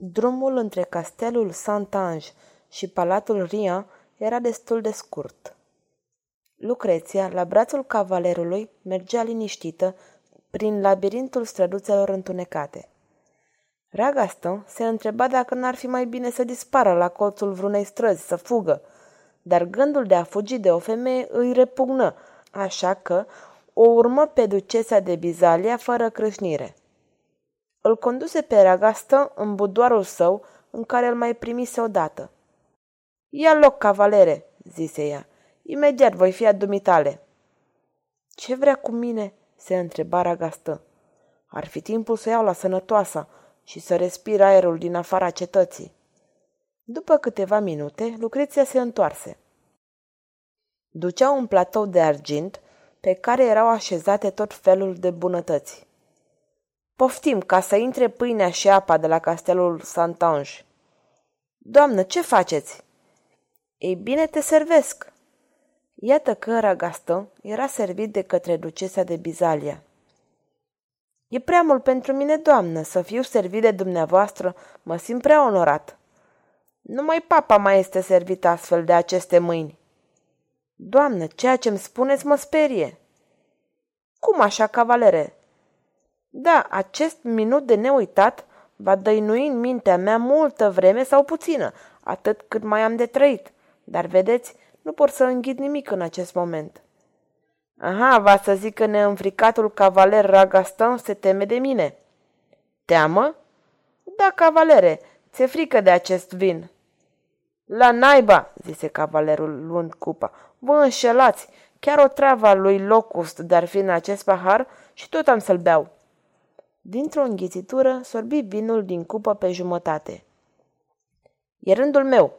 Drumul între castelul Saint-Ange și palatul Rian era destul de scurt. Lucreția, la brațul cavalerului, mergea liniștită prin labirintul străduțelor întunecate. Ragaston se întreba dacă n-ar fi mai bine să dispară la colțul vreunei străzi, să fugă, dar gândul de a fugi de o femeie îi repugnă, așa că o urmă pe ducesa de Bizalia fără crâșnire. Îl conduse pe Ragastă în budoarul său, în care îl mai primise odată. Ia loc, cavalere, zise ea. Imediat voi fi a dumitale. Ce vrea cu mine? se întreba Ragastă. Ar fi timpul să iau la sănătoasa și să respir aerul din afara cetății. După câteva minute, Lucreția se întoarse. Ducea un platou de argint pe care erau așezate tot felul de bunătăți. Poftim ca să intre pâinea și apa de la castelul Santange. Doamnă, ce faceți? Ei bine, te servesc. Iată că Ragastă era servit de către ducesa de Bizalia. E prea mult pentru mine, doamnă, să fiu servit de dumneavoastră, mă simt prea onorat. Numai papa mai este servit astfel de aceste mâini. Doamnă, ceea ce-mi spuneți mă sperie. Cum așa, cavalere? Da, acest minut de neuitat va dăinui în mintea mea multă vreme sau puțină, atât cât mai am de trăit. Dar vedeți, nu pot să înghid nimic în acest moment. Aha, va să zic că neînfricatul cavaler Ragastan se teme de mine. Teamă? Da, cavalere, ți-e frică de acest vin. La naiba, zise cavalerul luând cupa, vă înșelați, chiar o travă lui Locust de-ar fi în acest pahar și tot am să-l beau. Dintr-o înghițitură sorbi vinul din cupă pe jumătate. E rândul meu.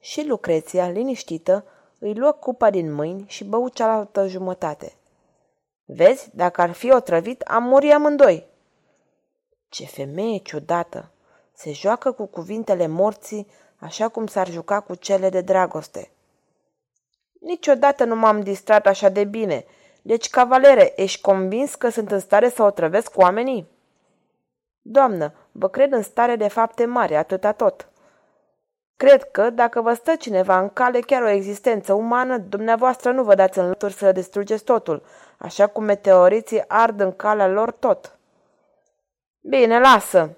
Și Lucreția, liniștită, îi luă cupa din mâini și bău cealaltă jumătate. Vezi, dacă ar fi otrăvit, am muri amândoi. Ce femeie ciudată! Se joacă cu cuvintele morții așa cum s-ar juca cu cele de dragoste. Niciodată nu m-am distrat așa de bine. Deci, cavalere, ești convins că sunt în stare să otrăvesc oamenii? Doamnă, vă cred în stare de fapte mari, atâta tot. Cred că, dacă vă stă cineva în cale chiar o existență umană, dumneavoastră nu vă dați în lături să distrugeți totul, așa cum meteoriții ard în calea lor tot. Bine, lasă.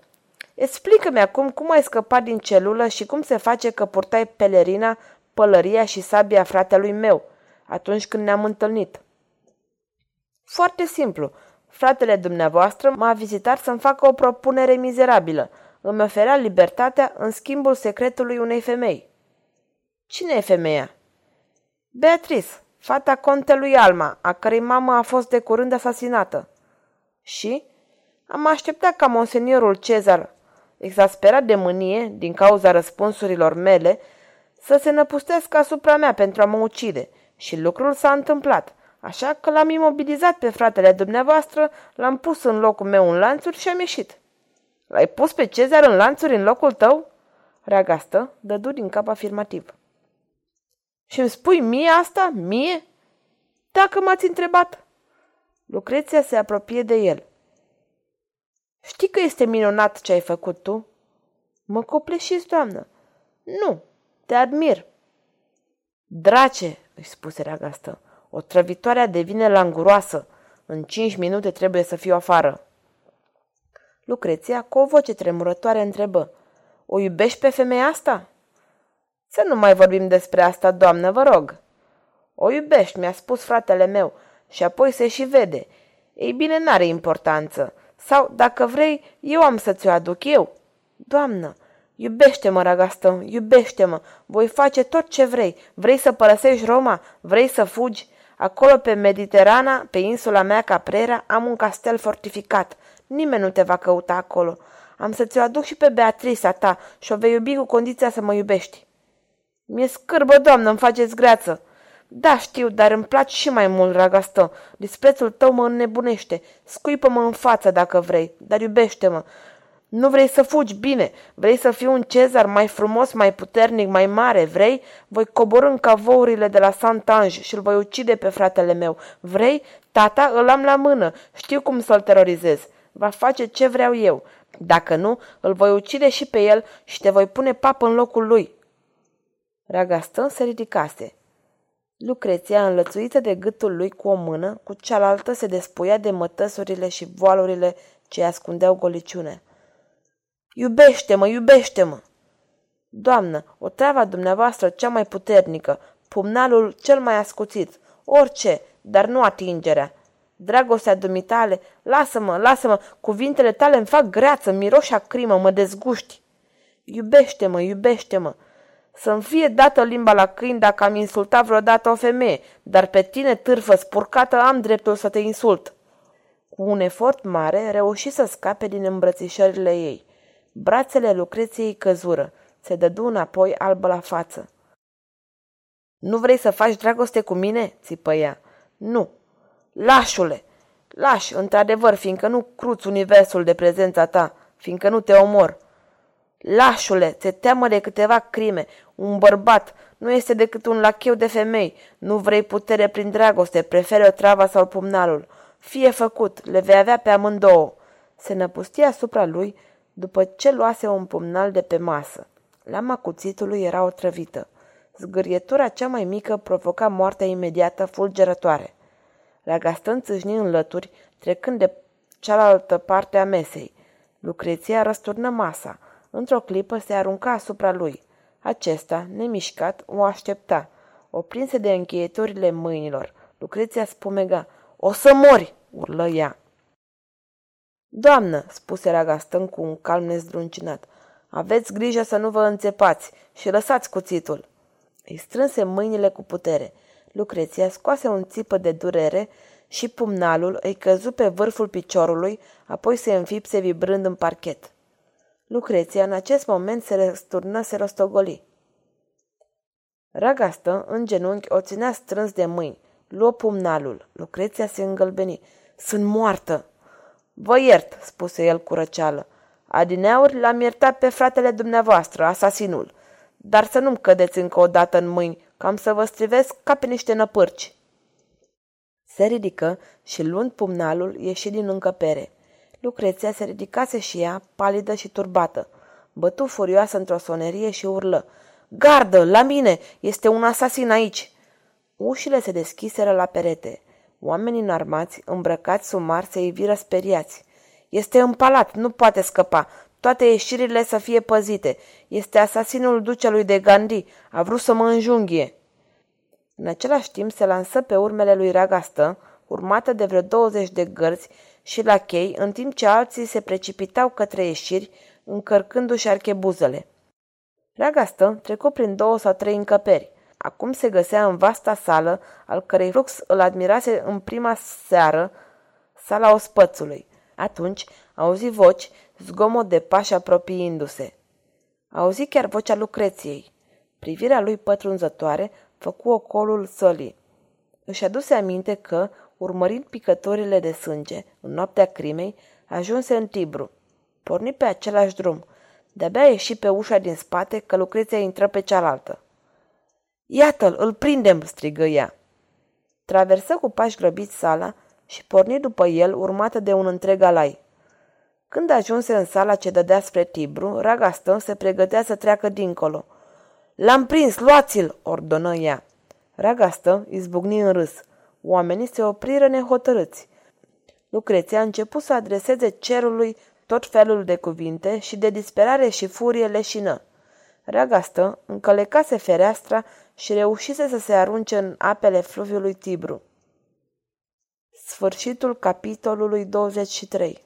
Explică-mi acum cum ai scăpat din celulă și cum se face că purtai pelerina, pălăria și sabia fratelui meu, atunci când ne-am întâlnit. Foarte simplu. Fratele dumneavoastră m-a vizitat să-mi facă o propunere mizerabilă. Îmi oferea libertatea în schimbul secretului unei femei. Cine e femeia? Beatrice, fata contelui Alma, a cărei mamă a fost de curând asasinată. Și? Am așteptat ca monseniorul Cezar, exasperat de mânie din cauza răspunsurilor mele, să se năpustească asupra mea pentru a mă ucide. Și lucrul s-a întâmplat. Așa că l-am imobilizat pe fratele dumneavoastră, l-am pus în locul meu în lanțuri și am ieșit. L-ai pus pe Cezar în lanțuri în locul tău? Reagastă dădu din cap afirmativ. Și îmi spui mie asta? Mie? Dacă m-ați întrebat. Lucreția se apropie de el. Știi că este minunat ce ai făcut tu? Mă copleșiți, doamnă. Nu, te admir. Drace, își spuse Reagastă, o trăvitoare devine languroasă. În cinci minute trebuie să fiu afară. Lucreția, cu o voce tremurătoare, întrebă. O iubești pe femeia asta? Să nu mai vorbim despre asta, doamnă, vă rog. O iubești, mi-a spus fratele meu, și apoi se și vede. Ei bine, n-are importanță. Sau, dacă vrei, eu am să ți-o aduc eu. Doamnă, iubește-mă, Ragastă, iubește-mă, voi face tot ce vrei. Vrei să părăsești Roma? Vrei să fugi? Acolo, pe Mediterana, pe insula mea Caprera, am un castel fortificat. Nimeni nu te va căuta acolo. Am să ți-o aduc și pe Beatrița ta și o vei iubi cu condiția să mă iubești. Mi-e scârbă, doamnă, îmi faceți greață. Da, știu, dar îmi place și mai mult, draga stă. Disprețul tău mă înnebunește. Scuipă-mă în față dacă vrei, dar iubește-mă. Nu vrei să fugi, bine. Vrei să fii un cezar mai frumos, mai puternic, mai mare, vrei? Voi coborâ în cavourile de la Santange și îl voi ucide pe fratele meu. Vrei? Tata, îl am la mână. Știu cum să-l terorizez. Va face ce vreau eu. Dacă nu, îl voi ucide și pe el și te voi pune papă în locul lui. Ragastă se ridicase. Lucreția, înlățuită de gâtul lui cu o mână, cu cealaltă se despuia de mătăsurile și voalurile ce ascundeau goliciune. Iubește-mă, iubește-mă! Doamnă, o treaba dumneavoastră cea mai puternică, pumnalul cel mai ascuțit, orice, dar nu atingerea. Dragostea dumitale, lasă-mă, lasă-mă, cuvintele tale îmi fac greață, miroșa crimă, mă dezguști. Iubește-mă, iubește-mă, să-mi fie dată limba la câini dacă am insultat vreodată o femeie, dar pe tine, târfă spurcată, am dreptul să te insult. Cu un efort mare, reuși să scape din îmbrățișările ei. Brațele Lucreției căzură. Se dădu înapoi albă la față. Nu vrei să faci dragoste cu mine?" țipă ea. Nu. Lașule! Lași, într-adevăr, fiindcă nu cruți universul de prezența ta, fiindcă nu te omor. Lașule, te teamă de câteva crime. Un bărbat nu este decât un lacheu de femei. Nu vrei putere prin dragoste, preferi o travă sau pumnalul. Fie făcut, le vei avea pe amândouă. Se năpustie asupra lui după ce luase un pumnal de pe masă. Lama cuțitului era otrăvită. Zgârietura cea mai mică provoca moartea imediată fulgerătoare. Ragastă țâșni în lături, trecând de cealaltă parte a mesei. Lucreția răsturnă masa. Într-o clipă se arunca asupra lui. Acesta, nemișcat, o aștepta. O prinse de încheieturile mâinilor. Lucreția spumega. O să mori!" urlă ea. Doamnă, spuse Ragastân cu un calm nezdruncinat, aveți grijă să nu vă înțepați și lăsați cuțitul. Îi strânse mâinile cu putere. Lucreția scoase un țipă de durere și pumnalul îi căzu pe vârful piciorului, apoi se înfipse vibrând în parchet. Lucreția în acest moment se răsturnă, se rostogoli. Ragastă, în genunchi, o ținea strâns de mâini. Luă pumnalul. Lucreția se îngălbeni. Sunt moartă! Vă iert, spuse el cu răceală. Adineauri l-am iertat pe fratele dumneavoastră, asasinul. Dar să nu-mi cădeți încă o dată în mâini, cam să vă strivesc ca pe niște năpârci. Se ridică și, luând pumnalul, ieși din încăpere. Lucreția se ridicase și ea, palidă și turbată. Bătu furioasă într-o sonerie și urlă. Gardă, la mine! Este un asasin aici! Ușile se deschiseră la perete. Oamenii înarmați, îmbrăcați sumar, se iviră speriați. Este în palat, nu poate scăpa. Toate ieșirile să fie păzite. Este asasinul ducelui de Gandhi. A vrut să mă înjunghie. În același timp se lansă pe urmele lui Ragastă, urmată de vreo 20 de gărzi și la chei, în timp ce alții se precipitau către ieșiri, încărcându-și archebuzele. Ragastă trecu prin două sau trei încăperi. Acum se găsea în vasta sală, al cărei flux îl admirase în prima seară, sala ospățului. Atunci auzi voci, zgomot de pași apropiindu-se. Auzi chiar vocea Lucreției. Privirea lui pătrunzătoare făcu ocolul sălii. Își aduse aminte că, urmărind picătorile de sânge în noaptea crimei, ajunse în Tibru. Porni pe același drum. De-abia ieși pe ușa din spate că Lucreția intră pe cealaltă. Iată-l, îl prindem!" strigă ea. Traversă cu pași grăbiți sala și porni după el, urmată de un întreg alai. Când ajunse în sala ce dădea spre Tibru, Ragastă se pregătea să treacă dincolo. L-am prins, luați-l!" ordonă ea. Ragastă izbucni în râs. Oamenii se opriră nehotărâți. Lucreția a început să adreseze cerului tot felul de cuvinte și de disperare și furie leșină. Ragastă încălecase fereastra și reușise să se arunce în apele fluviului Tibru. Sfârșitul capitolului 23